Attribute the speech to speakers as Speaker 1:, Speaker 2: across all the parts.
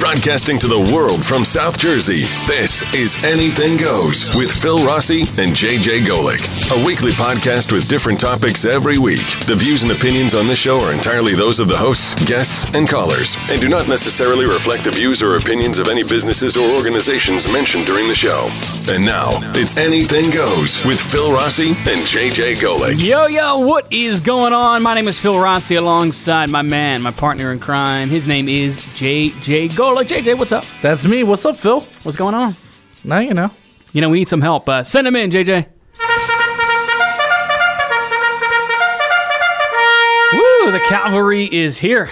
Speaker 1: Broadcasting to the world from South Jersey, this is Anything Goes with Phil Rossi and JJ Golick. A weekly podcast with different topics every week. The views and opinions on this show are entirely those of the hosts, guests, and callers, and do not necessarily reflect the views or opinions of any businesses or organizations mentioned during the show. And now, it's Anything Goes with Phil Rossi and JJ Golick.
Speaker 2: Yo, yo, what is going on? My name is Phil Rossi alongside my man, my partner in crime. His name is JJ Golick. JJ, what's up?
Speaker 3: That's me. What's up, Phil?
Speaker 2: What's going on?
Speaker 3: Now you know.
Speaker 2: You know, we need some help. Uh, send him in, JJ. Woo, the cavalry is here.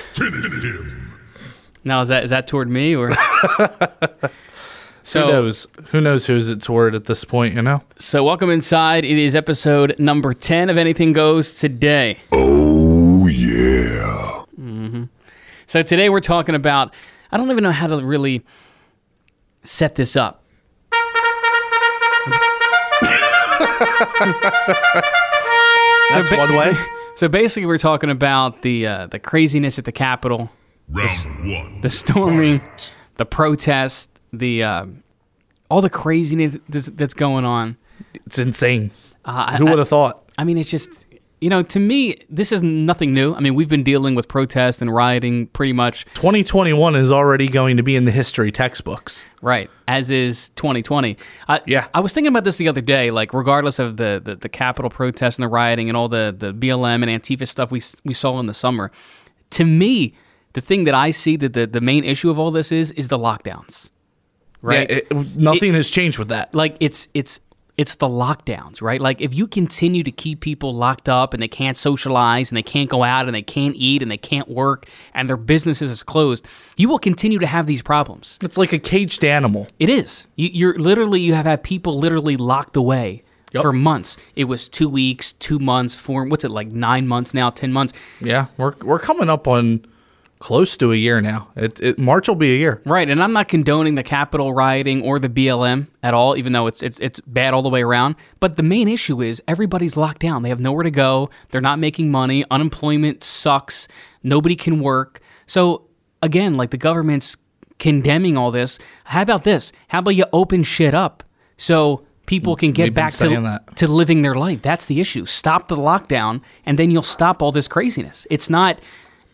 Speaker 2: Now, is that is that toward me or? so,
Speaker 3: Who knows? Who knows who's it toward at this point? You know.
Speaker 2: So, welcome inside. It is episode number 10 of Anything Goes today.
Speaker 1: Oh, yeah. Mm-hmm.
Speaker 2: So, today we're talking about, I don't even know how to really set this up.
Speaker 3: That's
Speaker 2: ba-
Speaker 3: one way.
Speaker 2: So, basically, we're talking about the, uh, the craziness at the Capitol,
Speaker 4: Round one.
Speaker 2: the storming,
Speaker 4: Fight.
Speaker 2: the protest, the uh, all the craziness that's, that's going on.
Speaker 3: It's insane.
Speaker 2: Uh,
Speaker 3: Who would have thought?
Speaker 2: I mean, it's just, you know, to me, this is nothing new. I mean, we've been dealing with protest and rioting pretty much,
Speaker 3: 2021 is already going to be in the history textbooks.
Speaker 2: right, as is 2020. I,
Speaker 3: Yeah.
Speaker 2: I was thinking about this the other day, like, regardless of the, the, the Capitol protest and the rioting and all the, the BLM and Antifa stuff we, we saw in the summer, to me, the thing that I see that the, the main issue of all this is, is the lockdowns, right?
Speaker 3: Yeah, it- nothing has changed with that.
Speaker 2: like it's it's it's the lockdowns, right? Like if you continue to keep people locked up and they can't socialize and they can't go out and they can't eat and they can't work and their businesses is closed, you will continue to have these problems.
Speaker 3: It's like a caged animal.
Speaker 2: It is. You, you're literally you have had people literally locked away
Speaker 3: Yep.
Speaker 2: for months. It was two weeks, two months, four. What's it like? Nine months now, ten months.
Speaker 3: Yeah, we're we're coming up on close to a year now. It, it March will be a year.
Speaker 2: Right, and I'm not condoning the Capitol rioting or the BLM at all, even though it's it's it's bad all the way around. But the main issue is everybody's locked down. They have nowhere to go. They're not making money. Unemployment sucks. Nobody can work. So again, like the government's condemning all this. How about this? How about you open shit up so people can get back to
Speaker 3: that.
Speaker 2: to living their life. That's the issue. Stop the lockdown, and then you'll stop all this craziness. It's not.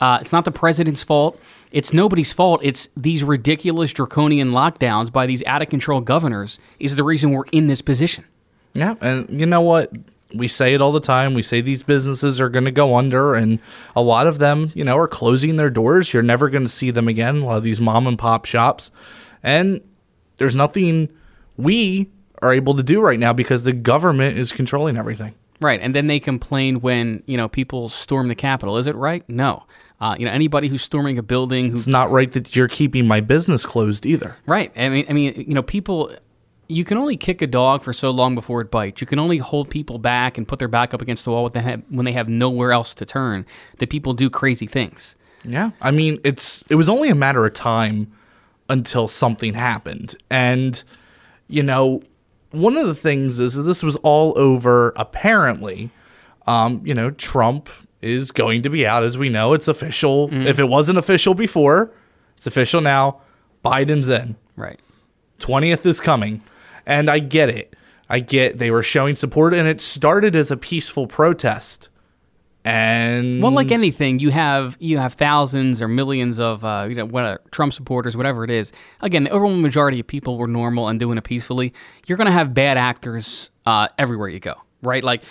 Speaker 2: Uh, it's not the president's fault. It's nobody's fault. It's these ridiculous draconian lockdowns by these out of control governors is the reason we're in this position.
Speaker 3: Yeah, and you know what? We say it all the time. We say these businesses are going to go under, and a lot of them, you know, are closing their doors. You're never going to see them again. A lot of these mom and pop shops, and there's nothing we are able to do right now because the government is controlling everything.
Speaker 2: Right, and then they complain when you know people storm the Capitol. Is it right? No. Uh, you know anybody who's storming a building who's
Speaker 3: It's not right that you're keeping my business closed either.
Speaker 2: Right. I mean, I mean, you know, people. You can only kick a dog for so long before it bites. You can only hold people back and put their back up against the wall when they have, when they have nowhere else to turn. That people do crazy things.
Speaker 3: Yeah. I mean, it's it was only a matter of time until something happened. And you know, one of the things is that this was all over apparently. Um, you know, Trump is going to be out as we know. It's official. If it wasn't official before, it's official now. Biden's in.
Speaker 2: Right.
Speaker 3: 20th is coming. And I get it. I get they were showing support and it started as a peaceful protest. And
Speaker 2: Well, like anything, you have you have thousands or millions of uh, you know what, Trump supporters, whatever it is. Again, the overwhelming majority of people were normal and doing it peacefully. You're going to have bad actors uh, everywhere you go, right? Like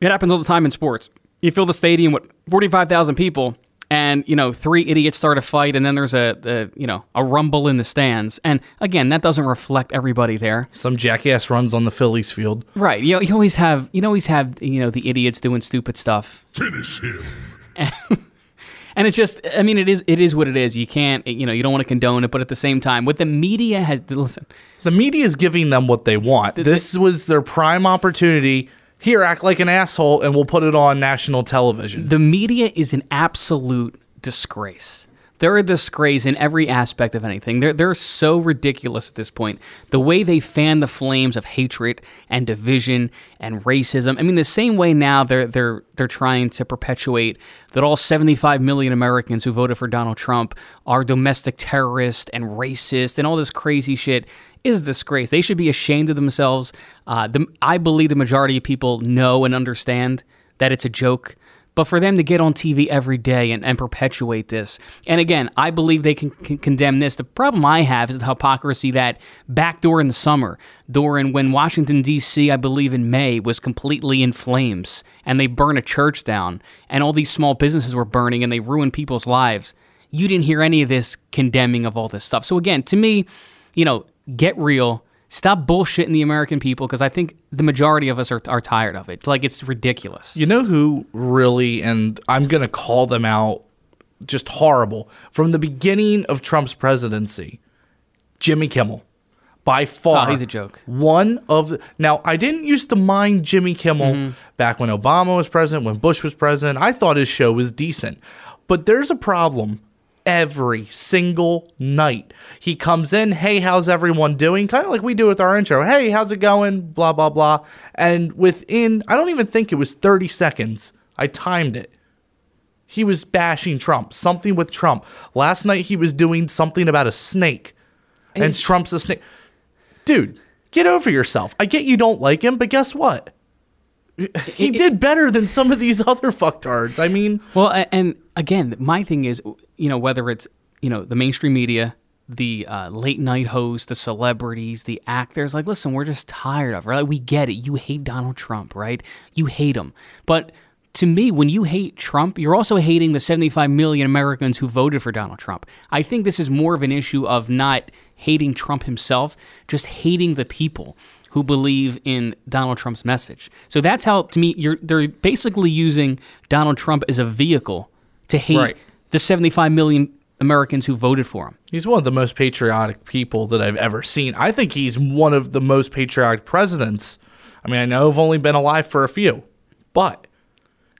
Speaker 2: it happens all the time in sports. You fill the stadium with forty five thousand people, and you know three idiots start a fight, and then there's a, a you know a rumble in the stands. And again, that doesn't reflect everybody there.
Speaker 3: some jackass runs on the Phillies field.
Speaker 2: Right. You, you always have you always have you know the idiots doing stupid stuff.
Speaker 4: Finish him.
Speaker 2: And it just, I mean, it is, it is what it is. You can't, you know, you don't want to condone it, but at the same time, what the media has, listen,
Speaker 3: The media is giving them what they want. this was their prime opportunity. Here, act like an asshole, and we'll put it on national television.
Speaker 2: the media is an absolute disgrace. They're a disgrace in every aspect of anything. They're, they're so ridiculous at this point. The way they fan the flames of hatred and division and racism. I mean, the same way now they're, they're, they're trying to perpetuate that all 75 million Americans who voted for Donald Trump are domestic terrorists and racist and all this crazy shit is disgrace. They should be ashamed of themselves. Uh, the, I believe the majority of people know and understand that it's a joke. But for them to get on TV every day and, and perpetuate this, and again, I believe they can, can condemn this. The problem I have is the hypocrisy that back in the summer, during when Washington, D.C., I believe in May, was completely in flames and they burned a church down and all these small businesses were burning and they ruined people's lives. You didn't hear any of this condemning of all this stuff. So again, to me, you know, get real Stop bullshitting the American people because I think the majority of us are, are tired of it. Like, it's ridiculous.
Speaker 3: You know who really, and I'm going to call them out just horrible. From the beginning of Trump's presidency, Jimmy Kimmel. By far.
Speaker 2: Oh, he's a joke.
Speaker 3: One of the. Now, I didn't used to mind Jimmy Kimmel
Speaker 2: Mm-hmm.
Speaker 3: back when Obama was president, when Bush was president. I thought his show was decent. But there's a problem every single night. He comes in, hey, how's everyone doing? Kind of like we do with our intro. Hey, how's it going? Blah, blah, blah. And within, I don't even think it was 30 seconds, I timed it. He was bashing Trump, something with Trump. Last night he was doing something about a snake. And Trump's a snake. Dude, get over yourself. I get you don't like him, but guess what? He did better than some of these other fucktards. I mean,
Speaker 2: Well, and again, my thing is, you know, whether it's you know the mainstream media, the uh, late night hosts, the celebrities, the actors, like, listen, we're just tired of, it, right? We get it. You hate Donald Trump, right? You hate him, but to me, when you hate Trump, you're also hating the 75 million Americans who voted for Donald Trump. I think this is more of an issue of not hating Trump himself, just hating the people who believe in Donald Trump's message. So that's how, to me, you're they're basically using Donald Trump as a vehicle to hate
Speaker 3: Right.
Speaker 2: The 75 million Americans who voted for him.
Speaker 3: he's one of the most patriotic people that I've ever seen. I think he's one of the most patriotic presidents. I mean, I know I've only been alive for a few, but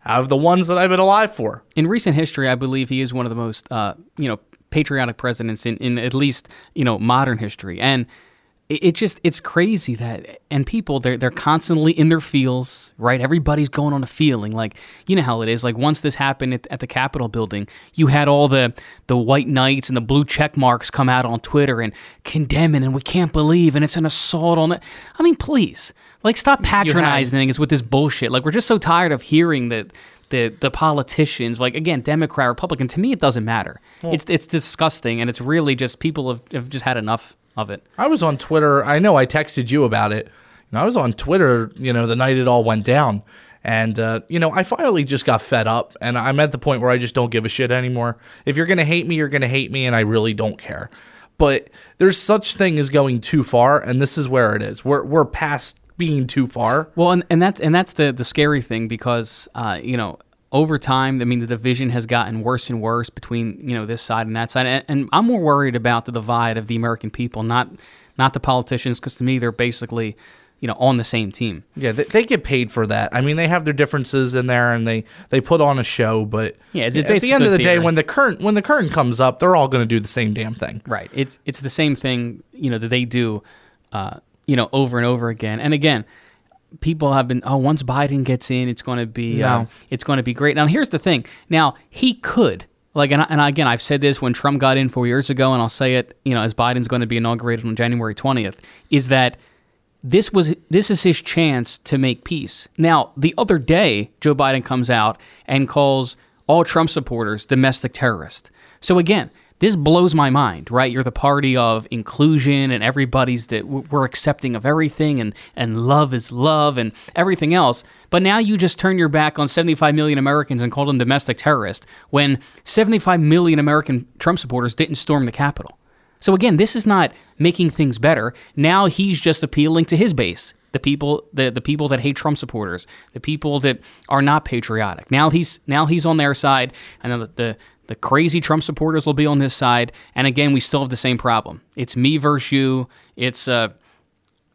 Speaker 3: out of the ones that I've been alive for,
Speaker 2: In recent history, I believe he is one of the most, uh, you know, patriotic presidents in, in at least you know modern history. And it, it just it's crazy that and people they're they're constantly in their feels, right? Everybody's going on a feeling like you know how it is. Like once this happened at, at the Capitol building, you had all the the white knights and the blue check marks come out on Twitter and condemning and we can't believe and it's an assault on it. I mean, please, like stop patronizing us with this bullshit. Like we're just so tired of hearing that the the politicians, like again, Democrat, Republican. To me, it doesn't matter. it's it's disgusting, and it's really just people have, have just had enough of it.
Speaker 3: I was on Twitter. I know I texted you about it. You know, I was on Twitter, you know, the night it all went down. And, uh, you know, I finally just got fed up. And I'm at the point where I just don't give a shit anymore. If you're going to hate me, you're going to hate me. And I really don't care. But there's such thing as going too far. And this is where it is. We're, we're past being too far.
Speaker 2: Well, and, and that's and that's the the scary thing because uh, you know over time, I mean, the division has gotten worse and worse between you know this side and that side, and, and I'm more worried about the divide of the American people, not not the politicians, because to me they're basically you know on the same team.
Speaker 3: Yeah, they, they get paid for that. I mean, they have their differences in there, and they they put on a show. But
Speaker 2: Yeah, it's
Speaker 3: at the end of the day, when the current when the current comes up, they're all going to do the same damn thing.
Speaker 2: Right. It's it's the same thing, you know, that they do, uh, you know, over and over again. And again, people have been, oh, once Biden gets in, it's going to be, uh, it's going to be great. Now, here's the thing. Now, he could. Like and, I, and again, I've said this when Trump got in four years ago, and I'll say it, you know, as Biden's going to be inaugurated on January twentieth, is that this was this is his chance to make peace. Now, the other day, Joe Biden comes out and calls all Trump supporters domestic terrorists. So again, this blows my mind, right? You're the party of inclusion and everybody's that we're accepting of everything and and love is love and everything else. But now you just turn your back on 75 million Americans and call them domestic terrorists when 75 million American Trump supporters didn't storm the Capitol. So again, this is not making things better. Now he's just appealing to his base, the people, the, the people that hate Trump supporters, the people that are not patriotic. Now he's now he's on their side, and then the, the the crazy Trump supporters will be on this side. And again, we still have the same problem. It's me versus you. It's uh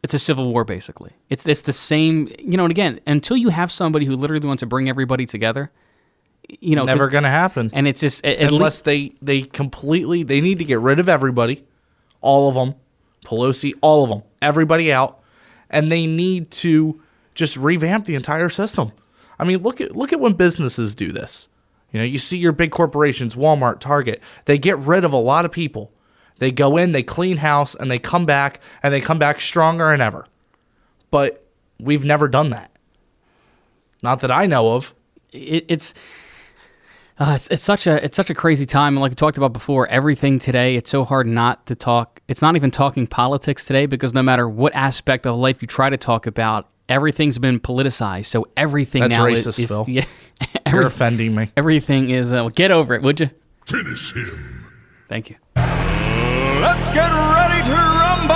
Speaker 2: it's a civil war basically. It's it's the same, you know. And again, until you have somebody who literally wants to bring everybody together, you know,
Speaker 3: Never gonna happen.
Speaker 2: And it's just at, at
Speaker 3: unless
Speaker 2: least
Speaker 3: they they completely they need to get rid of everybody, all of them, Pelosi, all of them, everybody out, and they need to just revamp the entire system. I mean, look at look at when businesses do this. You know, you see your big corporations, Walmart, Target, they get rid of a lot of people. They go in, they clean house, and they come back, and they come back stronger than ever. But we've never done that. Not that I know of.
Speaker 2: it, it's. Uh, it's, it's such a it's such a crazy time, and like we talked about before, everything today. It's so hard not to talk. It's not even talking politics today because no matter what aspect of life you try to talk about, everything's been politicized. So everything
Speaker 3: That's
Speaker 2: now
Speaker 3: racist,
Speaker 2: is, is
Speaker 3: Phil.
Speaker 2: yeah,
Speaker 3: You're offending me.
Speaker 2: everything is. Uh, well, get over it, would you?
Speaker 4: Finish him.
Speaker 2: Thank you.
Speaker 5: Let's get ready to rumble!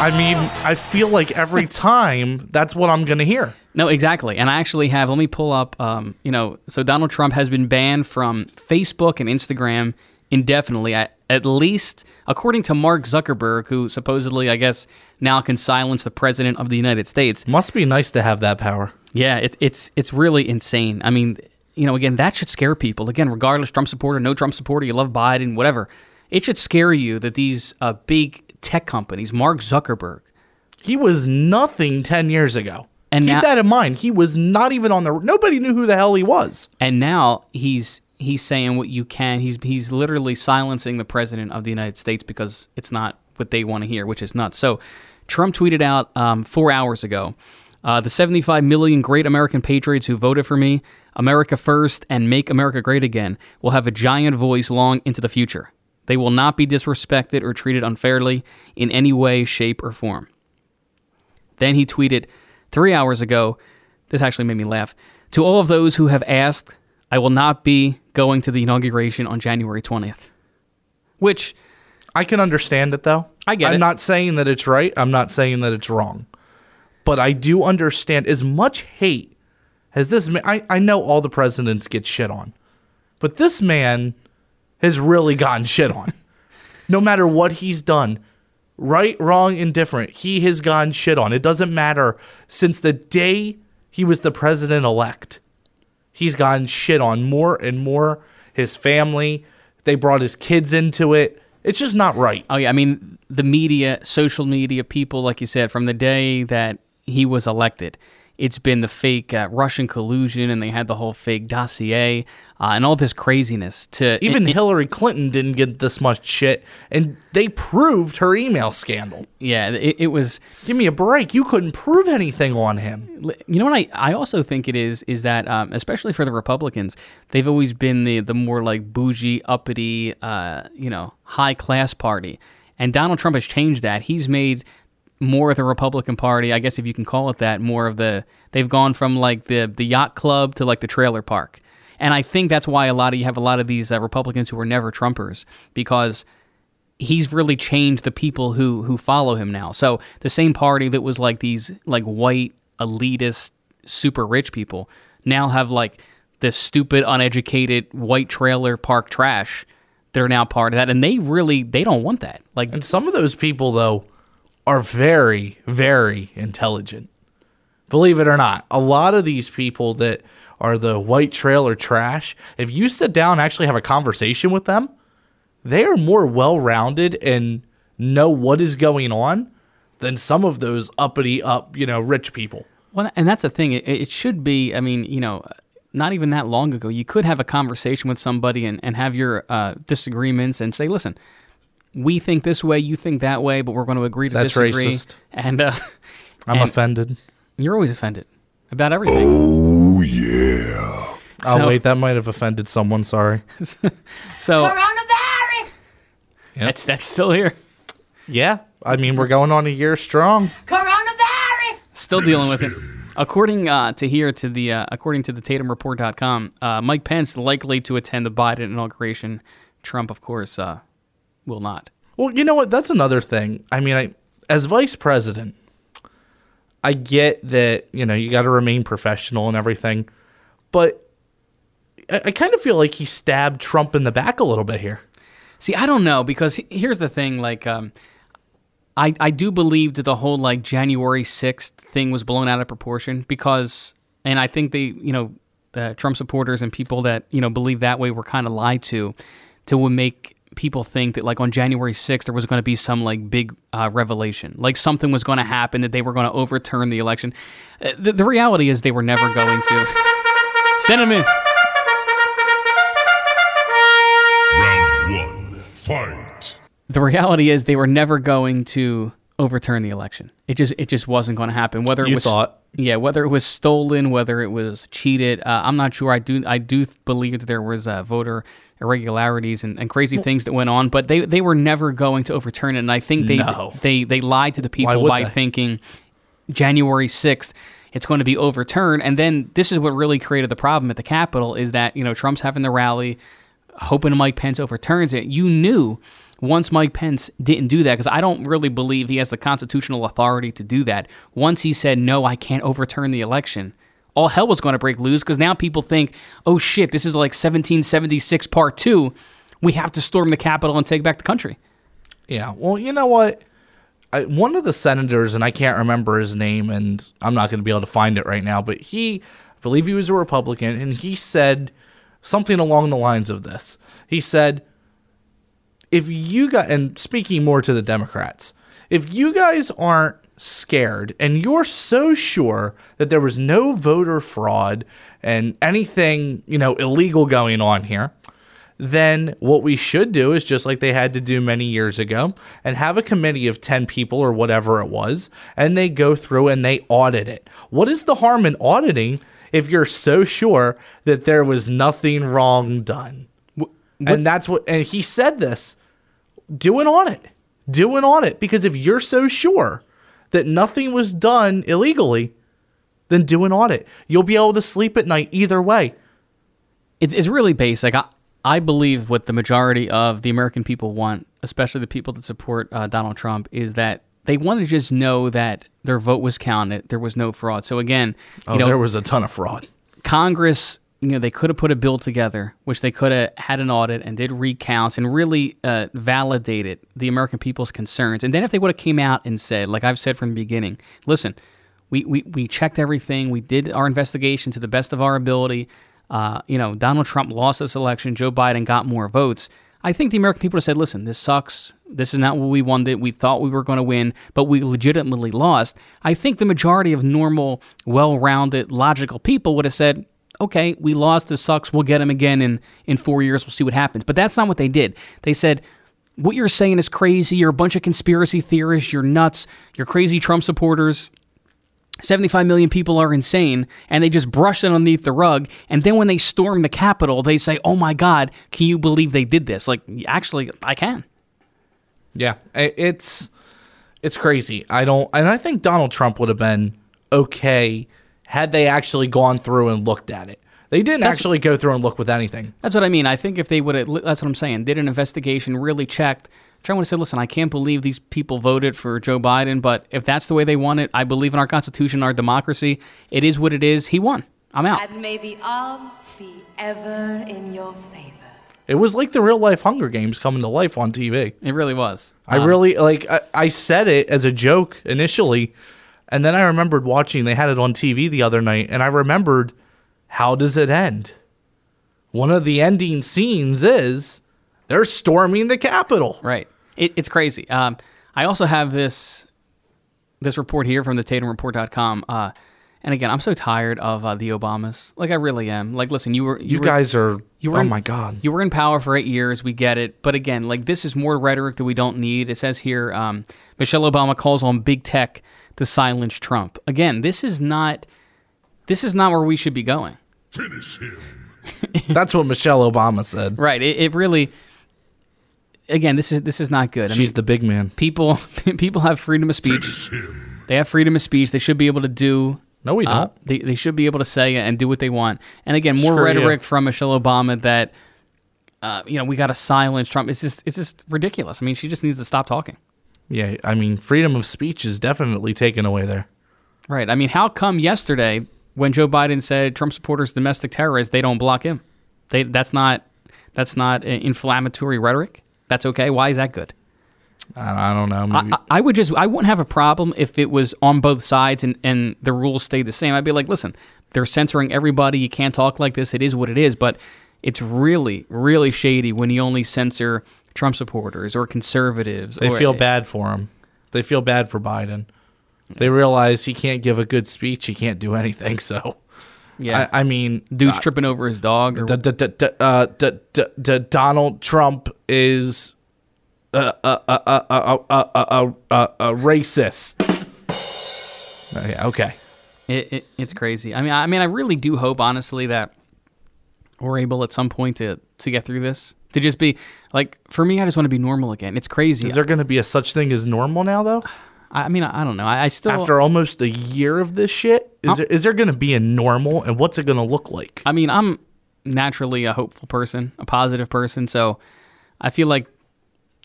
Speaker 3: I mean, I feel like every time that's what I'm going to hear.
Speaker 2: No, exactly. And I actually have, let me pull up, um, you know, so Donald Trump has been banned from Facebook and Instagram indefinitely, at, at least according to Mark Zuckerberg, who supposedly, I guess, now can silence the president of the United States.
Speaker 3: Must be nice to have that power.
Speaker 2: Yeah, it, it's it's really insane. I mean, you know, again, that should scare people. Again, regardless, Trump supporter, no Trump supporter, you love Biden, whatever. It should scare you that these uh, big tech companies, Mark Zuckerberg,
Speaker 3: He was nothing 10 years ago.
Speaker 2: And
Speaker 3: Keep
Speaker 2: now-
Speaker 3: that in mind. He was not even on the. Nobody knew who the hell he was.
Speaker 2: and now he's he's saying what you can. He's he's literally silencing the president of the United States because it's not what they want to hear, which is nuts. So, Trump tweeted out um, four hours ago. Uh, the 75 million great American patriots who voted for me, America first, and make America great again, will have a giant voice long into the future. They will not be disrespected or treated unfairly in any way, shape, or form. Then he tweeted three hours ago. This actually made me laugh. To all of those who have asked, I will not be going to the inauguration on January 20th. Which,
Speaker 3: I can understand it though.
Speaker 2: I get it.
Speaker 3: I'm
Speaker 2: it.
Speaker 3: not saying that it's right. I'm not saying that it's wrong. But I do understand as much hate as this man. I, I know all the presidents get shit on, but this man has really gotten shit on. no matter what he's done, right, wrong, indifferent, he has gotten shit on. It doesn't matter. Since the day he was the president elect, he's gotten shit on more and more. His family, they brought his kids into it. It's just not right.
Speaker 2: oh yeah, I mean, the media, social media, people, like you said, from the day that he was elected, it's been the fake uh, Russian collusion, and they had the whole fake dossier uh, and all this craziness. To
Speaker 3: Even
Speaker 2: and-
Speaker 3: Hillary Clinton didn't get this much shit, and they proved her email scandal.
Speaker 2: yeah, it, it was.
Speaker 3: Give me a break. You couldn't prove anything on him.
Speaker 2: You know what I, I also think it is is that um, especially for the Republicans, they've always been the the more like bougie, uppity, uh, you know, high class party, and Donald Trump has changed that. He's made more of the Republican Party, I guess if you can call it that, more of the they've gone from like the the yacht club to like the trailer park, and I think that's why a lot of you have a lot of these uh, Republicans who are never Trumpers because he's really changed the people who who follow him now. So the same party that was like these like white elitist super rich people now have like this stupid uneducated white trailer park trash. They're now part of that and they really they don't want that. Like
Speaker 3: And some of those people, though, are very, very intelligent. Believe it or not, a lot of these people that are the white trailer trash, if you sit down and actually have a conversation with them, they are more well rounded and know what is going on than some of those uppity up, you know, rich people.
Speaker 2: Well, and that's the thing. It, it should be. I mean, you know, not even that long ago, you could have a conversation with somebody and, and have your uh, disagreements and say, "Listen, we think this way, you think that way, but we're going to agree to
Speaker 3: That's
Speaker 2: disagree."
Speaker 3: racist.
Speaker 2: And uh,
Speaker 3: I'm
Speaker 2: and
Speaker 3: offended.
Speaker 2: You're always offended about everything.
Speaker 4: Oh, yeah.
Speaker 3: Oh, wait, that might have offended someone. Sorry.
Speaker 2: So
Speaker 6: Coronavirus!
Speaker 2: that's that's still here.
Speaker 3: Yeah. I mean, we're going on a year strong.
Speaker 6: Coronavirus!
Speaker 2: Still dealing with it. According uh, to here to the uh, according to the TatumReport.com, uh, Mike Pence likely to attend the Biden inauguration. Trump, of course, uh, will not.
Speaker 3: Well, you know what? That's another thing. I mean, I as vice president, I get that you know you got to remain professional and everything, but I, I kind of feel like he stabbed Trump in the back a little bit here.
Speaker 2: See, I don't know because here's the thing. Like, um, I I do believe that the whole like January sixth thing was blown out of proportion because, and I think they, you know, the Trump supporters and people that you know believe that way were kind of lied to, to make people think that like on January 6th there was going to be some like big uh, revelation, like something was going to happen that they were going to overturn the election. Uh, the, the reality is they were never going to. Send them in.
Speaker 4: Round one. Fight.
Speaker 2: the reality is they were never going to overturn the election. It just it just wasn't going to happen. Whether it
Speaker 3: You
Speaker 2: was
Speaker 3: thought.
Speaker 2: yeah, whether it was stolen, whether it was cheated, uh, I'm not sure. I do I do believe that there was a voter irregularities and, and crazy things that went on, but they they were never going to overturn it. And I think they
Speaker 3: No.
Speaker 2: they they lied to the people by
Speaker 3: they?
Speaker 2: thinking January 6th it's going to be overturned and then this is what really created the problem at the Capitol is that you know Trump's having the rally hoping Mike Pence overturns it you knew once Mike Pence didn't do that because I don't really believe he has the constitutional authority to do that once he said no I can't overturn the election all hell was going to break loose because now people think oh shit this is like 1776 part 2 we have to storm the Capitol and take back the country
Speaker 3: Yeah. Well, you know what? I, one of the senators, and I can't remember his name, and I'm not going to be able to find it right now, but he, I believe he was a Republican, and he said something along the lines of this. He said, if you got, and speaking more to the Democrats, if you guys aren't scared and you're so sure that there was no voter fraud and anything, you know, illegal going on here, then what we should do is just like they had to do many years ago and have a committee of 10 people or whatever it was and they go through and they audit it. What is the harm in auditing if you're so sure that there was nothing wrong done? and that's what and he said this do an audit. Do an audit because if you're so sure that nothing was done illegally, then do an audit. You'll be able to sleep at night either way.
Speaker 2: it's, it's really basic. I, I believe what the majority of the American people want, especially the people that support uh, Donald Trump, is that they want to just know that their vote was counted, there was no fraud. So again, you
Speaker 3: Oh,
Speaker 2: know,
Speaker 3: there was a ton of fraud.
Speaker 2: Congress, you know, they could have put a bill together, which they could have had an audit and did recounts and really uh, validated the American people's concerns. And then if they would have came out and said, like I've said from the beginning, listen, we, we, we checked everything, we did our investigation to the best of our ability. Uh, you know, Donald Trump lost this election, Joe Biden got more votes. I think the American people would have said, listen, this sucks. This is not what we wanted. We thought we were going to win, but we legitimately lost. I think the majority of normal, well rounded, logical people would have said, okay, we lost. This sucks. We'll get him again in, in four years. We'll see what happens. But that's not what they did. They said, what you're saying is crazy. You're a bunch of conspiracy theorists. You're nuts. You're crazy Trump supporters. 75 million people are insane and they just brush it underneath the rug and then when they storm the capitol they say oh my god can you believe they did this like actually i can
Speaker 3: Yeah, it's it's crazy. I don't, and I think Donald Trump would have been okay had they actually gone through and looked at it. They didn't actually go through and look with anything.
Speaker 2: that's what i mean i think if they would have that's what i'm saying did an investigation really checked Trump would have said listen i can't believe these people voted for joe biden but if that's the way they want it i believe in our constitution our democracy it is what it is he won i'm out
Speaker 6: And may the odds be ever in your favor.
Speaker 3: It was like the real life Hunger Games coming to life on TV.
Speaker 2: it really was
Speaker 3: I
Speaker 2: Um,
Speaker 3: really like. I, I said it as a joke initially, and then I remembered watching. They had it on TV the other night, and I remembered how does it end? One of the ending scenes is they're storming the Capitol.
Speaker 2: Right. It, it's crazy. Um, I also have this this report here from the TatumReport.com. Uh, and again, I'm so tired of uh, the Obamas. Like I really am. Like, listen, you were you,
Speaker 3: You
Speaker 2: were,
Speaker 3: guys are.
Speaker 2: you were
Speaker 3: oh
Speaker 2: in-
Speaker 3: my god.
Speaker 2: You were in power for eight years. We get it. But again, like this is more rhetoric that we don't need. It says here, um, Michelle Obama calls on big tech to silence Trump. Again, this is not this is not where we should be going.
Speaker 4: Finish him.
Speaker 3: That's what Michelle Obama said.
Speaker 2: Right. It, it really. Again, this is this is not good. I
Speaker 3: She's
Speaker 2: mean,
Speaker 3: the big man.
Speaker 2: people people have freedom of speech.
Speaker 4: Finish him.
Speaker 2: They have freedom of speech. They should be able to do.
Speaker 3: No, we
Speaker 2: uh,
Speaker 3: don't.
Speaker 2: they, they should be able to say and do what they want. And again, more
Speaker 3: Screw
Speaker 2: rhetoric
Speaker 3: you.
Speaker 2: from Michelle Obama that, uh, you know, we got to silence Trump. It's just it's just ridiculous. I mean, she just needs to stop talking.
Speaker 3: Yeah, I mean, freedom of speech is definitely taken away there.
Speaker 2: Right. I mean, how come yesterday when Joe Biden said Trump supporters domestic terrorists, they don't block him? They that's not that's not inflammatory rhetoric. That's okay. Why is that good?
Speaker 3: I, I don't know. Maybe.
Speaker 2: I, I would just I wouldn't have a problem if it was on both sides and, and the rules stayed the same. I'd be like, listen, they're censoring everybody. You can't talk like this. It is what it is. But it's really, really shady when you only censor Trump supporters or conservatives.
Speaker 3: They
Speaker 2: or,
Speaker 3: feel bad for him. They feel bad for Biden. They realize he can't give a good speech. He can't do anything. So,
Speaker 2: Yeah,
Speaker 3: I, I mean,
Speaker 2: dude's tripping over his dog. Or,
Speaker 3: d- d- d- uh, d- d- d- Donald Trump is a a a a a a a, a, a racist. Uh, yeah, okay.
Speaker 2: It, it, it's crazy. I mean, I mean, I really do hope, honestly, that we're able at some point to to get through this. To just be like, for me, I just want to be normal again. It's crazy.
Speaker 3: Is there going to be a such thing as normal now, though?
Speaker 2: I mean, I, I don't know. I, I still.
Speaker 3: After almost a year of this shit, is there is there going to be a normal, and what's it going to look like?
Speaker 2: I mean, I'm naturally a hopeful person, a positive person. So I feel like,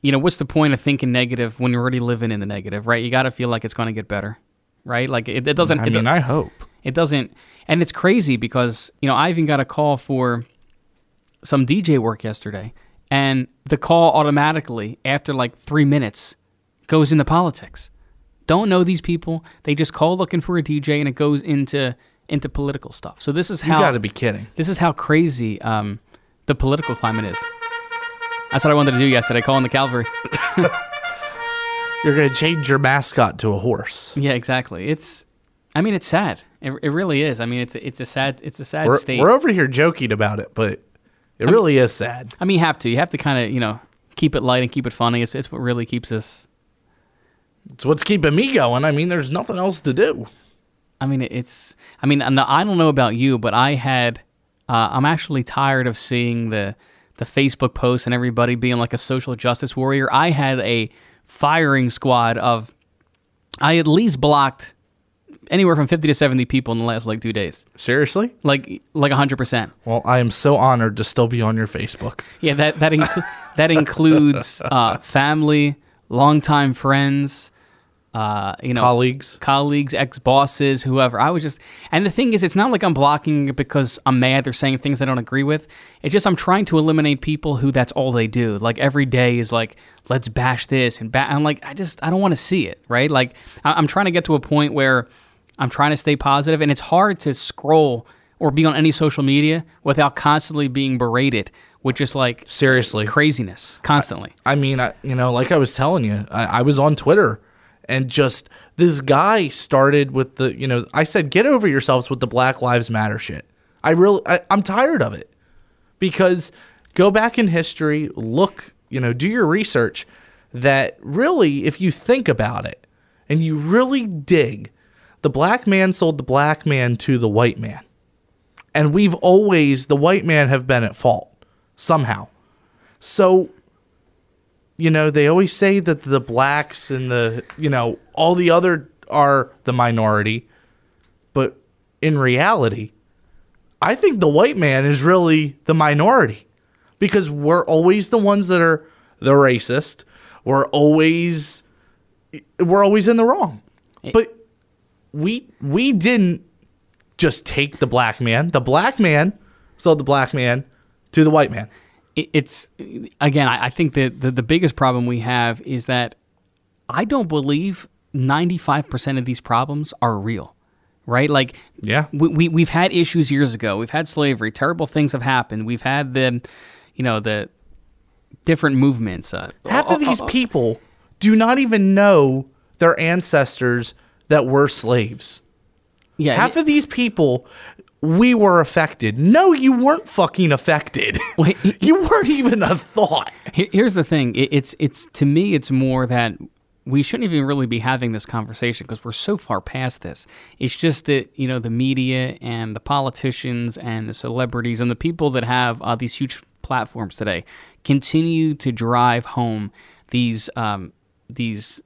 Speaker 2: you know, what's the point of thinking negative when you're already living in the negative, right? You got to feel like it's going to get better, right? Like it, it doesn't.
Speaker 3: I mean,
Speaker 2: do-
Speaker 3: I hope.
Speaker 2: It doesn't, and it's crazy because you know I even got a call for some DJ work yesterday, and the call automatically after like three minutes goes into politics. Don't know these people; they just call looking for a DJ, and it goes into into political stuff. So this is how You
Speaker 3: got to be kidding.
Speaker 2: this is how crazy um, the political climate is. That's what I wanted to do yesterday. Call in the cavalry.
Speaker 3: You're going to change your mascot to a horse.
Speaker 2: Yeah, exactly. It's, I mean, it's sad. It, it really is. I mean, it's a, it's a sad it's a sad
Speaker 3: We're,
Speaker 2: state.
Speaker 3: we're over here joking about it, but it really is sad.
Speaker 2: I mean, you have to. You have to kind of, you know, keep it light and keep it funny. It's, it's what really keeps us.
Speaker 3: It's what's keeping me going. I mean, there's nothing else to do.
Speaker 2: I mean, it's. I mean, and I don't know about you, but I had. Uh, I'm actually tired of seeing the the Facebook posts and everybody being like a social justice warrior. I had a firing squad of. I at least blocked anywhere from 50 to 70 people in the last like two days.
Speaker 3: Seriously?
Speaker 2: Like like 100 percent.
Speaker 3: Well, I am so honored to still be on your Facebook.
Speaker 2: Yeah, that that inc- that includes uh, family, longtime friends, uh, you know,
Speaker 3: Colleagues.
Speaker 2: colleagues, ex bosses, whoever. I was just, and the thing is, it's not like I'm blocking it because I'm mad they're saying things I don't agree with. It's just I'm trying to eliminate people who that's all they do. Like every day is like, let's bash this and bash. I'm like, I just I don't want to see it, right? Like I- I'm trying to get to a point where I'm trying to stay positive, and it's hard to scroll or be on any social media without constantly being berated with just like
Speaker 3: Seriously.
Speaker 2: craziness constantly.
Speaker 3: I mean, I, you know, like I was telling you, I, I was on Twitter and just this guy started with the, you know, I said, get over yourselves with the Black Lives Matter shit. I really, I, I'm tired of it because go back in history, look, you know, do your research that really, if you think about it and you really dig, the black man sold the black man to the white man. And we've always, the white man have been at fault somehow. So, you know, they always say that the blacks and the, you know, all the other are the minority. But in reality, I think the white man is really the minority because we're always the ones that are the racist. We're always we're always in the wrong. But we we didn't just take the black man. The black man sold the black man to the white man.
Speaker 2: it's again I, think that the, the biggest problem we have is that i don't believe 95% of these problems are real right like
Speaker 3: Yeah.
Speaker 2: we, we, we've had issues years ago we've had slavery terrible things have happened we've had the you know the different movements uh,
Speaker 3: Half of uh, these uh, uh, people do not even know their ancestors that were slaves.
Speaker 2: yeah
Speaker 3: Half of these people, we were affected. No, you weren't fucking affected.
Speaker 2: Wait,
Speaker 3: you weren't even a thought.
Speaker 2: Here's the thing. It's it's to me, it's more that we shouldn't even really be having this conversation because we're so far past this. It's just that you know the media and the politicians and the celebrities and the people that have uh, these huge platforms today continue to drive home these um, these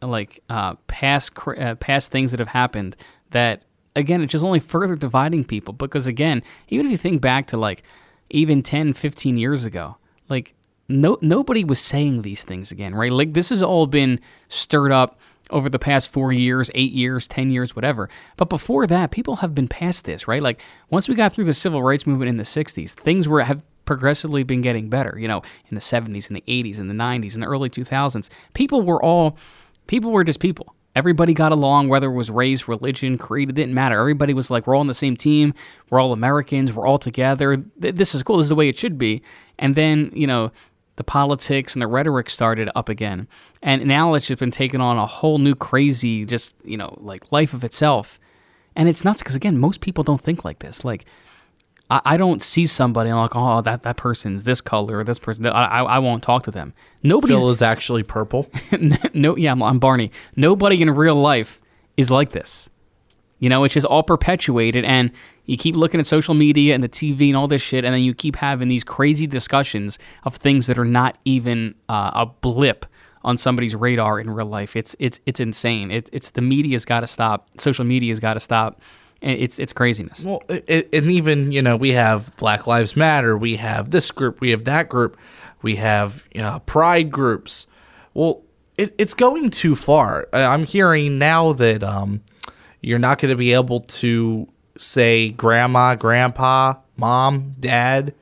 Speaker 2: like uh, past cr- uh, past things that have happened that again it's just only further dividing people because again even if you think back to like even 10 15 years ago like no nobody was saying these things again right like this has all been stirred up over the past four years, eight years, 10 years, whatever. But before that, people have been past this, right? Like once we got through the civil rights movement in the 60s, things were have progressively been getting better, you know, in the 70s and the 80s and the 90s and the early 2000s. People were all people were just people. Everybody got along, whether it was race, religion, creed, it didn't matter. Everybody was like, we're all on the same team. We're all Americans. We're all together. This is cool. This is the way it should be. And then, you know, the politics and the rhetoric started up again. And now it's just been taken on a whole new crazy, just, you know, like life of itself. And it's nuts because, again, most people don't think like this. Like, I, I don't see somebody and I'm like, oh, that, that person's this color or this person. I, I, I won't talk to them. Nobody's
Speaker 3: Phil is actually purple.
Speaker 2: no, yeah, I'm, I'm Barney. Nobody in real life is like this. You know, it's just all perpetuated, and you keep looking at social media and the TV and all this shit, and then you keep having these crazy discussions of things that are not even uh, a blip on somebody's radar in real life. It's it's it's insane. It, it's the media's got to stop. Social media's got to stop. It's it's craziness.
Speaker 3: Well, it, and even you know we have Black Lives Matter, we have this group, we have that group, we have you know, pride groups. Well, it, it's going too far. I'm hearing now that um, you're not going to be able to say grandma, grandpa, mom, dad.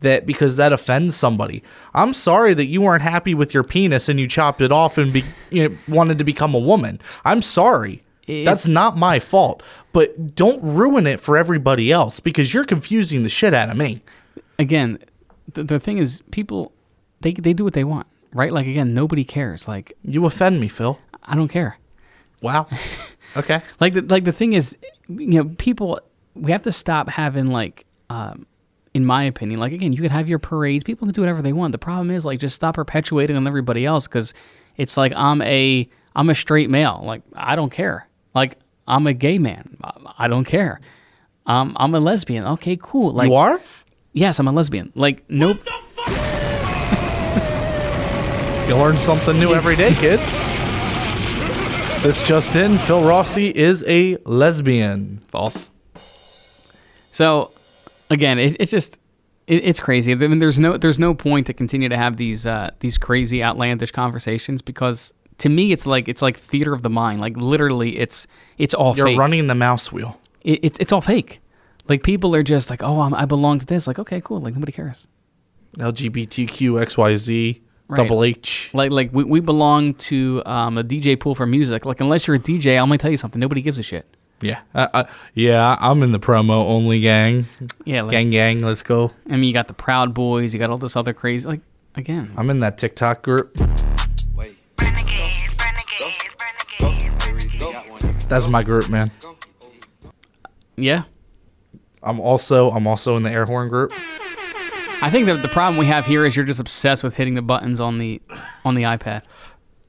Speaker 3: That because that offends somebody. I'm sorry that you weren't happy with your penis and you chopped it off and be, you know, wanted to become a woman. I'm sorry. That's not my fault. But don't ruin it for everybody else because you're confusing the shit out of me.
Speaker 2: Again, the, the thing is, people they they do what they want, right? Like again, nobody cares. Like
Speaker 3: You offend me, Phil.
Speaker 2: I don't care.
Speaker 3: Wow. Okay.
Speaker 2: like the like the thing is you know people we have to stop having like um in my opinion like again you could have your parades people can do whatever they want the problem is like just stop perpetuating on everybody else because it's like i'm a i'm a straight male like i don't care like i'm a gay man i, I don't care um, i'm a lesbian okay cool like
Speaker 3: you are?
Speaker 2: yes i'm a lesbian like nope
Speaker 3: You learn something new every day, kids. This just in, Phil Rossi is a lesbian.
Speaker 2: false. So, again, it, it's just it, it's crazy. I mean, there's no there's no point to continue to have these uh, these crazy outlandish conversations because to me it's like it's like theater of the mind. Like literally, it's it's all
Speaker 3: You're
Speaker 2: fake.
Speaker 3: running the mouse wheel.
Speaker 2: It, it's it's all fake. Like people are just like, oh, I'm, I belong to this. Like, okay, cool. Like nobody cares.
Speaker 3: LGBTQ, XYZ,
Speaker 2: Right.
Speaker 3: double H.
Speaker 2: Like like we, we belong to um, a DJ pool for music. Like unless you're a DJ, I'm gonna tell you something. Nobody gives a shit.
Speaker 3: Yeah. Uh, uh, yeah, I'm in the promo only gang.
Speaker 2: Yeah, like,
Speaker 3: Gang, gang, let's go.
Speaker 2: I mean, you got the Proud Boys. You got all this other crazy. Like again,
Speaker 3: I'm in that TikTok group. That's my group, man.
Speaker 2: yeah.
Speaker 3: I'm also I'm also in the air horn group.
Speaker 2: I think that the problem we have here is you're just obsessed with hitting the buttons on the on the iPad.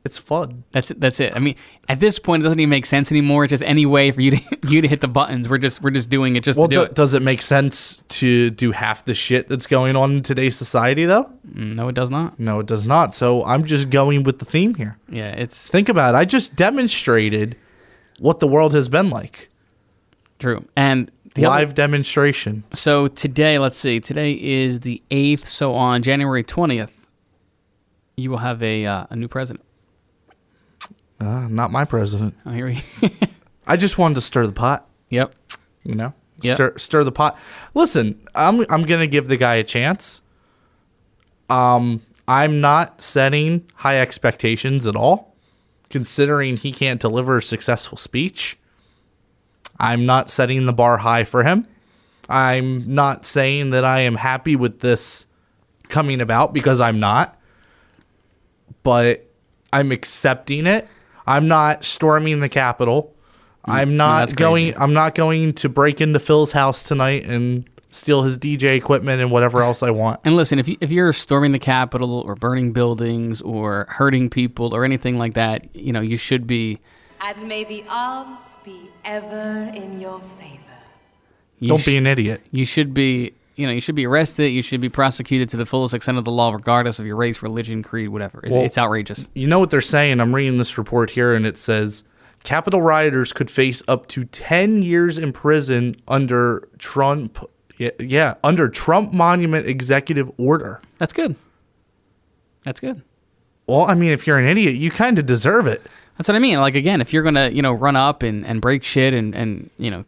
Speaker 3: It's fun.
Speaker 2: That's it. That's it. I mean, at this point, it doesn't even make sense anymore. It's just any way for you to you to hit the buttons. We're just we're just doing it just
Speaker 3: Well,
Speaker 2: to do
Speaker 3: do-
Speaker 2: it.
Speaker 3: does it make sense to do half the shit that's going on in today's society, though?
Speaker 2: Mm, no, it does not.
Speaker 3: No, it does not. So I'm just going with the theme here.
Speaker 2: Yeah, it's
Speaker 3: Think about it. I just demonstrated what the world has been like.
Speaker 2: true. And the other-
Speaker 3: Live demonstration.
Speaker 2: so today, let's see. Today is the eighth. So on January twentieth, you will have a uh, a new president.
Speaker 3: Uh, not my president.
Speaker 2: Oh, here we.
Speaker 3: I just wanted to stir the pot.
Speaker 2: yep.
Speaker 3: You know,
Speaker 2: Yep.
Speaker 3: stir stir the pot. Listen, I'm I'm gonna give the guy a chance. Um, I'm not setting high expectations at all, considering he can't deliver a successful speech. I'm not setting the bar high for him. I'm not saying that I am happy with this coming about because I'm not, but I'm accepting it. I'm not storming the Capitol. I'm not
Speaker 2: Mm,
Speaker 3: going. I'm not going to break into Phil's house tonight and steal his DJ equipment and whatever else I want.
Speaker 2: And listen, if you, if you're storming the Capitol or burning buildings or hurting people or anything like that, you know you should be.
Speaker 6: And may the odds be ever in your favor.
Speaker 2: You
Speaker 3: Don't
Speaker 2: sh-
Speaker 3: be an idiot.
Speaker 2: You should be. You know, you should be arrested. You should be prosecuted to the fullest extent of the law, regardless of your race, religion, creed, whatever. It-
Speaker 3: Well-
Speaker 2: it's outrageous.
Speaker 3: You know what they're saying? I'm reading this report here, and it says Capitol rioters could face up to 10 years in prison under Trump. Yeah, yeah, under Trump Monument Executive Order.
Speaker 2: That's good. That's good.
Speaker 3: Well, I mean, if you're an idiot, you kind of deserve it.
Speaker 2: That's what I mean. Like again, if you're gonna, you know, run up and, and break shit and, and you know,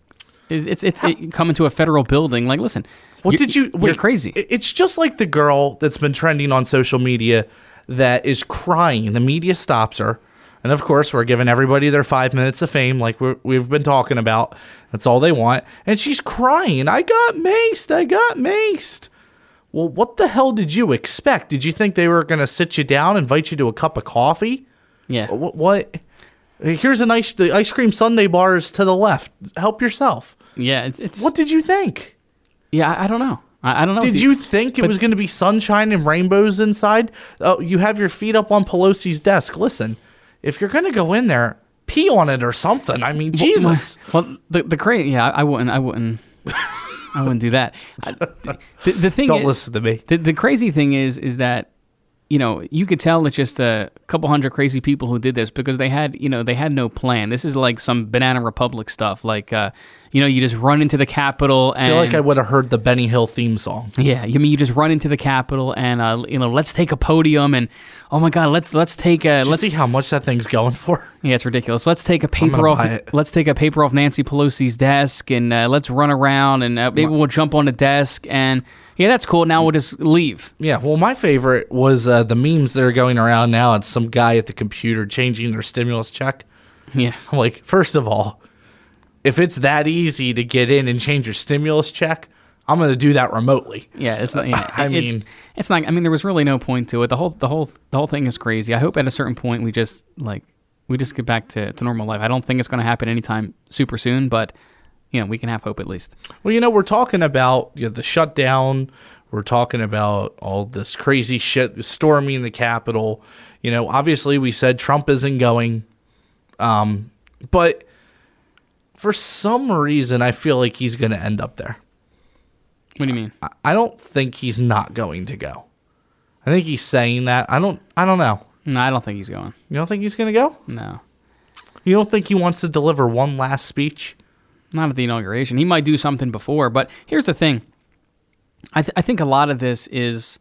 Speaker 2: it's it's, it's it, come into a federal building. Like, listen,
Speaker 3: What did you?
Speaker 2: You're
Speaker 3: wait,
Speaker 2: crazy.
Speaker 3: It's just like the girl that's been trending on social media that is crying. The media stops her, And of course, we're giving everybody their five minutes of fame, like we're, we've been talking about. That's all they want. And she's crying. I got maced. I got maced. Well, what the hell did you expect? Did you think they were going to sit you down, invite you to a cup of coffee?
Speaker 2: Yeah.
Speaker 3: What? what? Here's a nice the ice cream sundae bars to the left. Help yourself.
Speaker 2: Yeah. It's, it's
Speaker 3: What did you think?
Speaker 2: Yeah. I, I don't know. I, don't know.
Speaker 3: Did
Speaker 2: if
Speaker 3: you think it was going to be sunshine and rainbows inside? Oh, you have your feet up on Pelosi's desk. Listen, if you're going to go in there, pee on it or something. I mean, Jesus.
Speaker 2: Well, the the crazy. Yeah, I wouldn't. I wouldn't. I wouldn't do that. I- the, the thing.
Speaker 3: Don't
Speaker 2: is-
Speaker 3: listen to me.
Speaker 2: The, the crazy thing is, is that you know you could tell it's just a couple hundred crazy people who did this because they had you know they had no plan. This is like some Banana Republic stuff. Like uh, you know you just run into the Capitol and
Speaker 3: I feel like I would have heard the Benny Hill theme song.
Speaker 2: yeah, I mean you just run into the Capitol and uh, you know let's take a podium and oh my god let's let's take a
Speaker 3: Let's
Speaker 2: let's
Speaker 3: see how much that thing's going for.
Speaker 2: yeah, it's ridiculous. Let's take a paper off. Let's take a paper off Nancy Pelosi's desk, and uh, let's run around, and uh, maybe we'll jump on the desk, and yeah, that's cool. Now we'll just leave.
Speaker 3: Yeah, well, my favorite was uh, the memes that are going around now. It's some guy at the computer changing their stimulus check.
Speaker 2: Yeah,
Speaker 3: I'm like, first of all, if it's that easy to get in and change your stimulus check, I'm going to do that remotely.
Speaker 2: yeah. It's not. Yeah,
Speaker 3: I
Speaker 2: it-
Speaker 3: mean-
Speaker 2: it's not. I mean, there was really no point to it. The whole, the whole, the whole thing is crazy. I hope at a certain point we just like we just get back to, to normal life. I don't think it's going to happen anytime super soon, but you know we can have hope at least.
Speaker 3: Well, you know, we're talking about you know, the shutdown. We're talking about all this crazy shit, the storming the Capitol. You know, obviously we said Trump isn't going, um, but for some reason I feel like he's going to end up there.
Speaker 2: What do you mean?
Speaker 3: I- I don't think he's not going to go. I think he's saying that. I don't. I don't know.
Speaker 2: No, I don't think he's going.
Speaker 3: You don't think he's going to go?
Speaker 2: No,
Speaker 3: You don't think he wants to deliver one last speech?
Speaker 2: Not at the inauguration. He might do something before, but here's the thing. I, th- I think a lot of this is,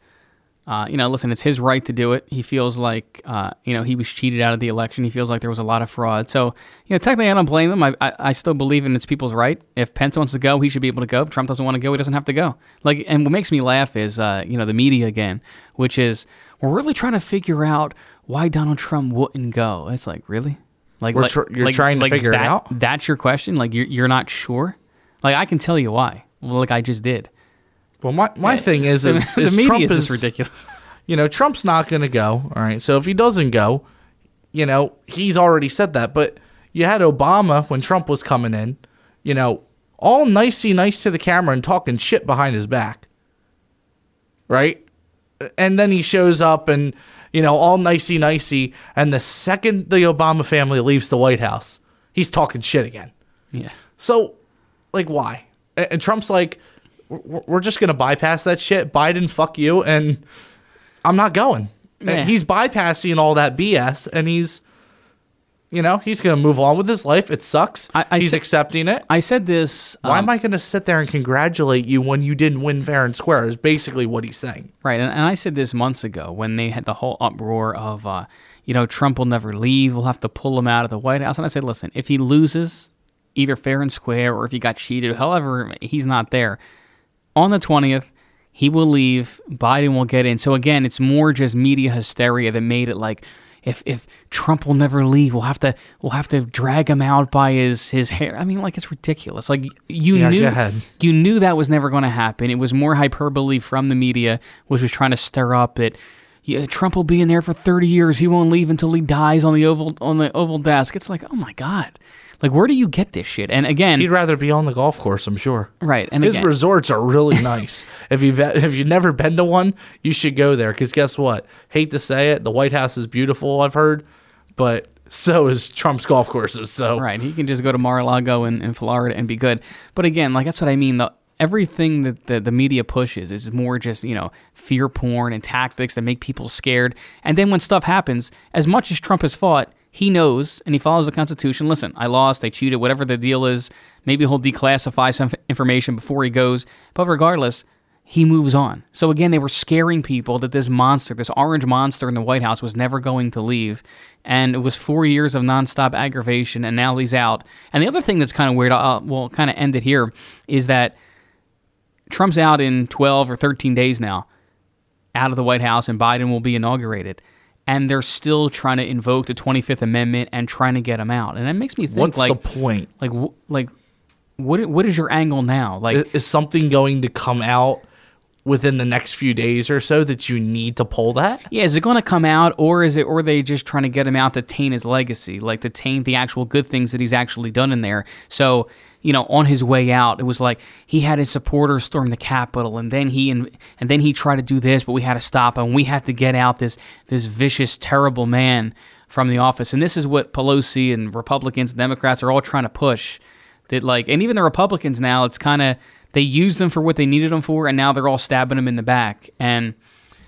Speaker 2: uh, you know, listen, it's his right to do it. He feels like, uh, you know, he was cheated out of the election. He feels like there was a lot of fraud. So, you know, technically, I don't blame him. I, I, I still believe in it's people's right. If Pence wants to go, he should be able to go. If Trump doesn't want to go, he doesn't have to go. Like, and what makes me laugh is, uh, you know, the media again, which is we're really trying to figure out why Donald Trump wouldn't go. It's like, really? Like, like-
Speaker 3: tr- you're
Speaker 2: like-
Speaker 3: trying to
Speaker 2: like
Speaker 3: figure it
Speaker 2: that-
Speaker 3: out?
Speaker 2: That's your question. Like, you're you're not sure. Like, I can tell you why. Well, like I just did.
Speaker 3: Well, my, my thing is, is,
Speaker 2: the
Speaker 3: is
Speaker 2: media
Speaker 3: Trump
Speaker 2: is
Speaker 3: is
Speaker 2: ridiculous.
Speaker 3: You know, Trump's not going to go. All right. So if he doesn't go, you know, he's already said that. But you had Obama when Trump was coming in, you know, all nicey nice to the camera and talking shit behind his back. Right? And then he shows up and, you know, all nicey nicey. And the second the Obama family leaves the White House, he's talking shit again.
Speaker 2: Yeah.
Speaker 3: So, like, why? And, Trump's like, we're, we're just gonna bypass that shit. Biden, fuck you, and I'm not going. And he's bypassing all that BS, and he's, you know, he's gonna move on with his life. It sucks.
Speaker 2: I- I
Speaker 3: he's
Speaker 2: said-
Speaker 3: accepting it.
Speaker 2: I said this.
Speaker 3: why
Speaker 2: um,
Speaker 3: am I gonna sit there and congratulate you when you didn't win fair and square? Is basically what he's saying.
Speaker 2: Right, and, and I said this months ago when they had the whole uproar of, uh, you know, Trump will never leave. We'll have to pull him out of the White House. And I said, listen, if he loses, either fair and square, or if he got cheated, however, he's not there. On the twentieth, he will leave. Biden will get in. So again, it's more just media hysteria that made it like. If, if Trump will never leave, we'll have to we'll have to drag him out by his, his hair. I mean, like it's ridiculous. Like you
Speaker 3: Yeah,
Speaker 2: knew you knew that was never going to happen. It was more hyperbole from the media, which was trying to stir up that yeah, Trump will be in there for 30 years. He won't leave until he dies on the oval on the oval desk. It's like, oh my god, like where do you get this shit? And again,
Speaker 3: He'd rather be on the golf course, I'm sure.
Speaker 2: right? And
Speaker 3: His
Speaker 2: again,
Speaker 3: resorts are really nice. if you've if you've never been to one, you should go there. Because guess what? Hate to say it, the White House is beautiful. I've heard, but so is Trump's golf courses. So
Speaker 2: Right. He can just go to Mar-a-Lago in, in Florida and be good. But again, like that's what I mean. The everything that the, the media pushes is more just, you know, fear porn and tactics that make people scared. And then when stuff happens, as much as Trump has fought, he knows and he follows the Constitution. Listen, I lost, I cheated, whatever the deal is. Maybe he'll declassify some information before he goes. But regardless, he moves on. So again, they were scaring people that this monster, this orange monster in the White House, was never going to leave, and it was four years of nonstop aggravation, and now he's out. And the other thing that's kind of weird, I'll, we'll kind of end it here, is that Trump's out in 12 or 13 days now, out of the White House, and Biden will be inaugurated. And they're still trying to invoke the 25th Amendment and trying to get him out. And that makes me think
Speaker 3: What's
Speaker 2: like
Speaker 3: the point?
Speaker 2: like like what what is your angle now? Like
Speaker 3: Is something going to come out within the next few days or so that you need to pull that?
Speaker 2: Yeah, is it going to come out, or is it, or are they just trying to get him out to taint his legacy, like to taint the actual good things that he's actually done in there? So, you know, on his way out, it was like he had his supporters storm the Capitol, and then he and, and then he tried to do this, but we had to stop him. We had to get out this this vicious, terrible man from the office, and this is what Pelosi and Republicans, and Democrats are all trying to push. That like, and even the Republicans now, it's kind of they used them for what they needed them for, and now they're all stabbing them in the back and.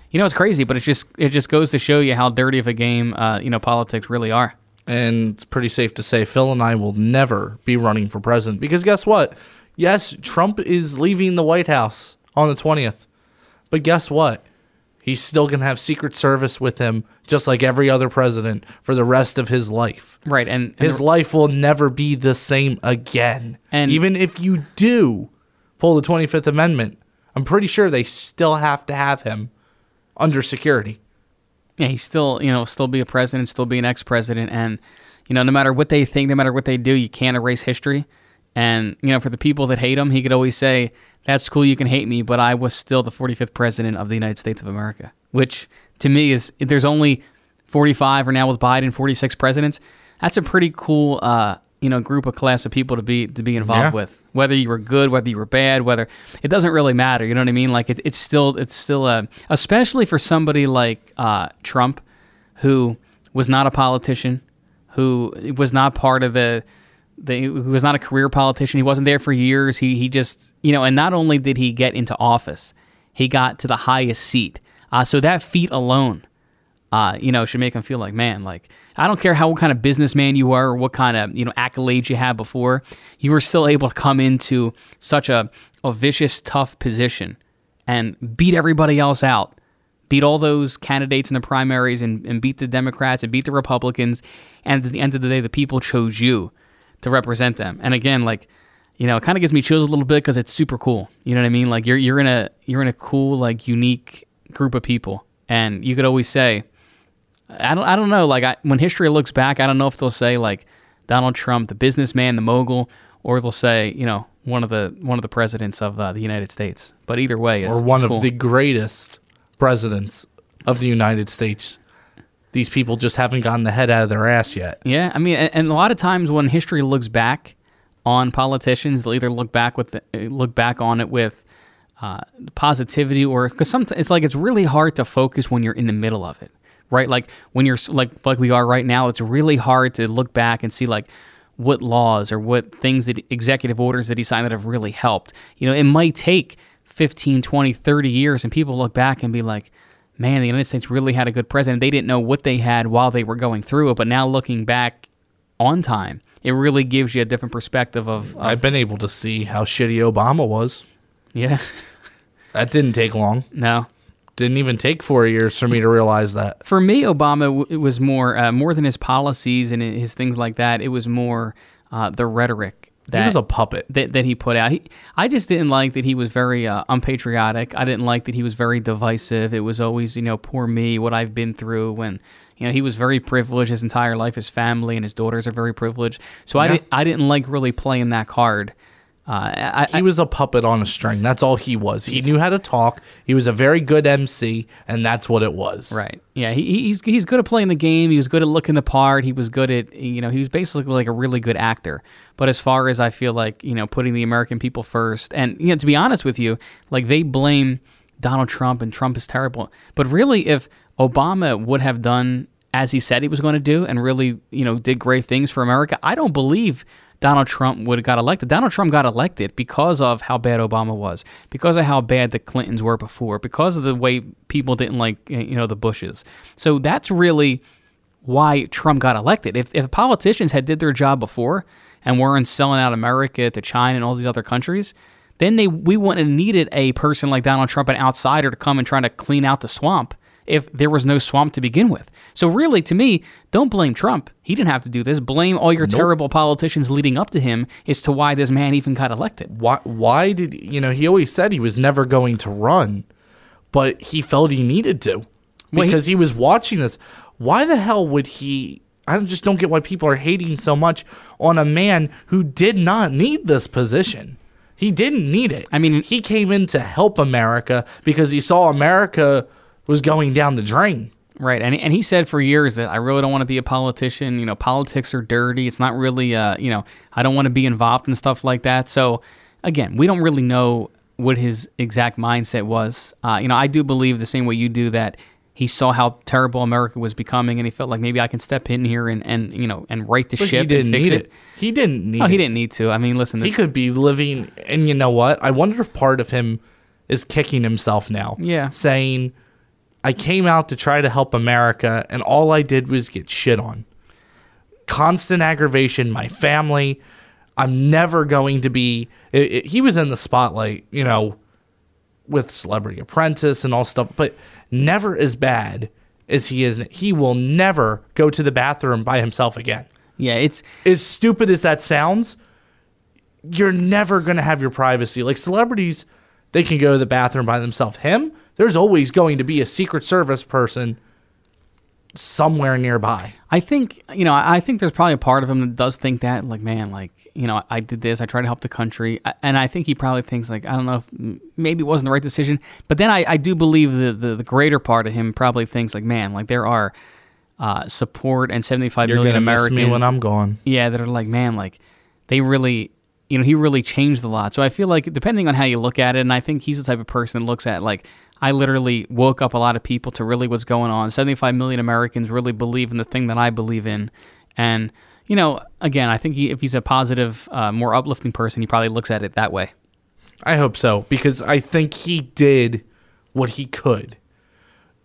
Speaker 2: You know, it's crazy, but it's just it just goes to show you how dirty of a game uh, you know politics really are.
Speaker 3: And it's pretty safe to say Phil and I will never be running for president because guess what? Yes, Trump is leaving the White House on the 20th. But guess what? He's still going to have Secret Service with him just like every other president for the rest of his life.
Speaker 2: Right, and, and
Speaker 3: His life will never be the same again.
Speaker 2: And-
Speaker 3: even if you do pull the 25th Amendment, I'm pretty sure they still have to have him under security.
Speaker 2: Yeah, he's still you know still be a president, still be an ex-president, and you know no matter what they think, no matter what they do, you can't erase history. And you know for the people that hate him, he could always say, "That's cool, you can hate me, but I was still the 45th president of the United States of America." Which to me is there's only 45 or now with Biden 46 presidents. That's a pretty cool uh, you know group of class of people to be to be involved
Speaker 3: Yeah.
Speaker 2: with. Whether you were good, whether you were bad, whether it doesn't really matter. You know what I mean? Like it, it's still it's still a especially for somebody like uh, Trump, who was not a politician, who was not part of the. The, who was not a career politician. He wasn't there for years. He he just you know, and not only did he get into office, he got to the highest seat. Uh, so that feat alone, uh, you know, should make them feel like, man, like I don't care how what kind of businessman you are or what kind of you know accolades you had before, you were still able to come into such a, a vicious, tough position and beat everybody else out, beat all those candidates in the primaries and, and beat the Democrats and beat the Republicans, and at the end of the day, the people chose you to represent them. And again, like you know, it kind of gives me chills a little bit because it's super cool. You know what I mean? Like you're you're in a you're in a cool like unique group of people, and you could always say, I don't I don't know. Like I, when history looks back, I don't know if they'll say like Donald Trump, the businessman, the mogul, or they'll say you know one of the one of the presidents of uh, the United States. But either way, it's,
Speaker 3: or one
Speaker 2: it's
Speaker 3: of the greatest presidents of the United States. These people just haven't gotten the head out of their ass yet.
Speaker 2: Yeah, I mean, and, and a lot of times when history looks back on politicians, they'll either look back with the, look back on it with uh, positivity, or because sometimes it's like it's really hard to focus when you're in the middle of it, right? Like when you're like like we are right now, it's really hard to look back and see like what laws or what things that executive orders that he signed that have really helped. You know, it might take 15, 20, 30 years, and people look back and be like, man, the United States really had a good president. They didn't know what they had while they were going through it, but now looking back on time, it really gives you a different perspective of, of
Speaker 3: I've been able to see how shitty Obama was.
Speaker 2: yeah,
Speaker 3: That didn't take long.
Speaker 2: no.
Speaker 3: Didn't even take four years for me to realize that.
Speaker 2: For me, Obama w- was more uh, more than his policies and his things like that. It was more uh, the rhetoric that
Speaker 3: he was a puppet.
Speaker 2: that, that he put out. He, I just didn't like that he was very uh, unpatriotic. I didn't like that he was very divisive. It was always, you know, poor me, what I've been through. When you know he was very privileged his entire life. His family and his daughters are very privileged. So I
Speaker 3: Yeah.
Speaker 2: didn't I didn't like really playing that card. Uh, I,
Speaker 3: He was a puppet on a string. That's all he was. He knew how to talk. He was a very good MC, and that's what it was.
Speaker 2: Right. Yeah. He, he's he's good at playing the game. He was good at looking the part. He was good at you know he was basically like a really good actor. But as far as I feel like you know putting the American people first, and you know to be honest with you, like they blame Donald Trump and Trump is terrible. But really, if Obama would have done as he said he was going to do and really you know did great things for America, I don't believe. Donald Trump would have got elected. Donald Trump got elected because of how bad Obama was, because of how bad the Clintons were before, because of the way people didn't like you know the Bushes. So that's really why Trump got elected. If if politicians had did their job before and weren't selling out America to China and all these other countries, then they we wouldn't have needed a person like Donald Trump, an outsider, to come and try to clean out the swamp if there was no swamp to begin with. So really, to me, don't blame Trump. He didn't have to do this. Blame all your terrible politicians leading up to him as to why this man even got elected.
Speaker 3: Why? Why did you know? He always said he was never going to run, but he felt he needed to
Speaker 2: Well, he-
Speaker 3: because he, was watching this. why the hell would he? I just don't get why people are hating so much on a man who did not need this position. He didn't need it.
Speaker 2: I mean-
Speaker 3: he came in to help America because he saw America was going down the drain.
Speaker 2: Right, and and he said for years that I really don't want to be a politician. You know, politics are dirty. It's not really, uh, you know, I don't want to be involved in stuff like that. So, again, we don't really know what his exact mindset was. Uh, you know, I do believe the same way you do that he saw how terrible America was becoming, and he felt like maybe I can step in here and and you know and right the
Speaker 3: But
Speaker 2: ship
Speaker 3: he didn't
Speaker 2: and fix
Speaker 3: need
Speaker 2: it.
Speaker 3: it. He didn't need
Speaker 2: Oh, he didn't need to. I mean, listen,
Speaker 3: He could be living, and you know what? I wonder if part of him is kicking himself now.
Speaker 2: Yeah.
Speaker 3: Saying, I came out to try to help America, and all I did was get shit on. Constant aggravation, my family. I'm never going to be. It, it- he was in the spotlight, you know, with Celebrity Apprentice and all stuff, but never as bad as he is. He will never go to the bathroom by himself again
Speaker 2: yeah, it's
Speaker 3: as stupid as that sounds, you're never going to have your privacy. Like celebrities, they can go to the bathroom by themselves. Him, there's always going to be a Secret Service person somewhere nearby.
Speaker 2: I think you know. I think there's probably a part of him that does think that, like, man, like you know, I did this. I tried to help the country, and I think he probably thinks like, I don't know, if maybe it wasn't the right decision. But then I, I do believe the, the the greater part of him probably thinks like, man, like there are uh, support and 75
Speaker 3: You're
Speaker 2: million
Speaker 3: going to miss
Speaker 2: Americans.
Speaker 3: me when I'm gone.
Speaker 2: Yeah, that are like, man, like they really, you know, he really changed a lot. So I feel like depending on how you look at it, and I think he's the type of person that looks at like, I literally woke up a lot of people to really what's going on. 75 million Americans really believe in the thing that I believe in. And, you know, again, I think he, if he's a positive, uh, more uplifting person, he probably looks at it that way.
Speaker 3: I hope so because I think he did what he could.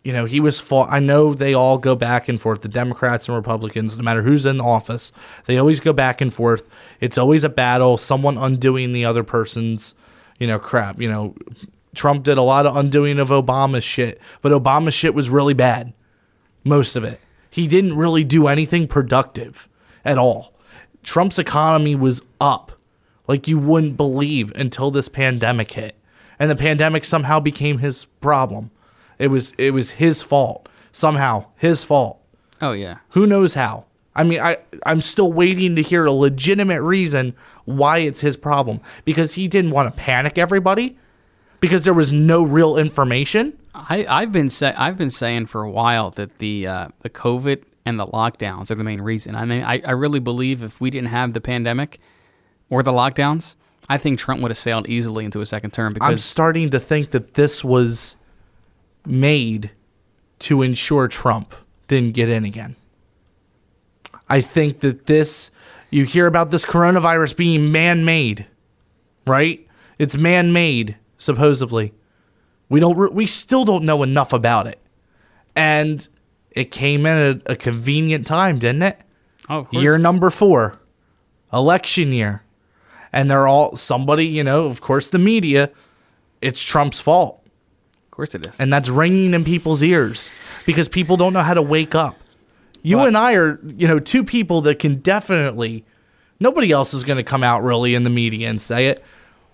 Speaker 3: You know, he was fought. I know they all go back and forth, the Democrats and Republicans, no matter who's in office, they always go back and forth. It's always a battle, someone undoing the other person's, you know, crap. You know, Trump did a lot of undoing of Obama's shit, but Obama's shit was really bad. Most of it. He didn't really do anything productive at all. Trump's economy was up like you wouldn't believe until this pandemic hit. And the pandemic somehow became his problem. It was it was his fault. Somehow, his fault.
Speaker 2: Oh, yeah.
Speaker 3: Who knows how? I mean, I I'm still waiting to hear a legitimate reason why it's his problem because he didn't want to panic everybody because there was no real information.
Speaker 2: I, I've been say, I've been saying for a while that the uh, the COVID and the lockdowns are the main reason. I mean, I, I really believe if we didn't have the pandemic or the lockdowns, I think Trump would have sailed easily into a second term
Speaker 3: I'm starting to think that this was made to ensure Trump didn't get in again. I think that this, you hear about this coronavirus being man made, right? It's man made, supposedly. We don't, re- we still don't know enough about it. And it came in at a convenient time, didn't it?
Speaker 2: oh, of course.
Speaker 3: year number four, election year. And they're all somebody, you know, of course, the media, it's Trump's fault.
Speaker 2: of course it is.
Speaker 3: And that's ringing in people's ears because people don't know how to wake up. You
Speaker 2: Well-
Speaker 3: and I are, you know, two people that can definitely, nobody else is going to come out really in the media and say it.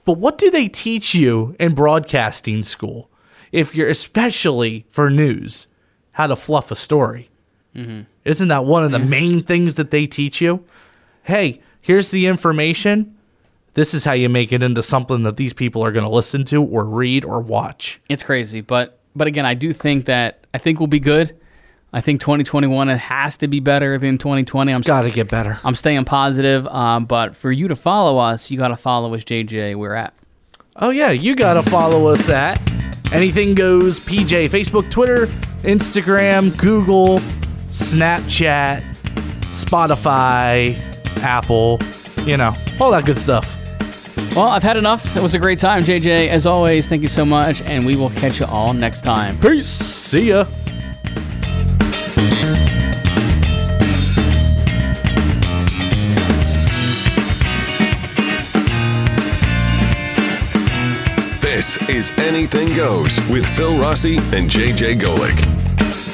Speaker 3: But what do they teach you in broadcasting school? If you're, especially for news, how to fluff a story. Mm-hmm. Isn't that one of the main things that they teach you? Hey, here's the information. This is how you make it into something that these people are going to listen to or read or watch.
Speaker 2: It's crazy, but but again, I do think that I think we'll be good. I think 2021 it has to be better than 2020. I'm
Speaker 3: It's got to get better.
Speaker 2: I'm staying positive. Um, but for you to follow us, you got to follow us, JJ. We're at.
Speaker 3: Oh yeah, you gotta follow us at Anything Goes PJ, Facebook, Twitter, Instagram, Google, Snapchat, Spotify, Apple, you know, all that good stuff.
Speaker 2: Well, I've had enough. It was a great time, JJ. As always, thank you so much, and we will catch you all next time. Peace.
Speaker 3: See ya.
Speaker 1: This is Anything Goes with Phil Rossi and JJ Golick.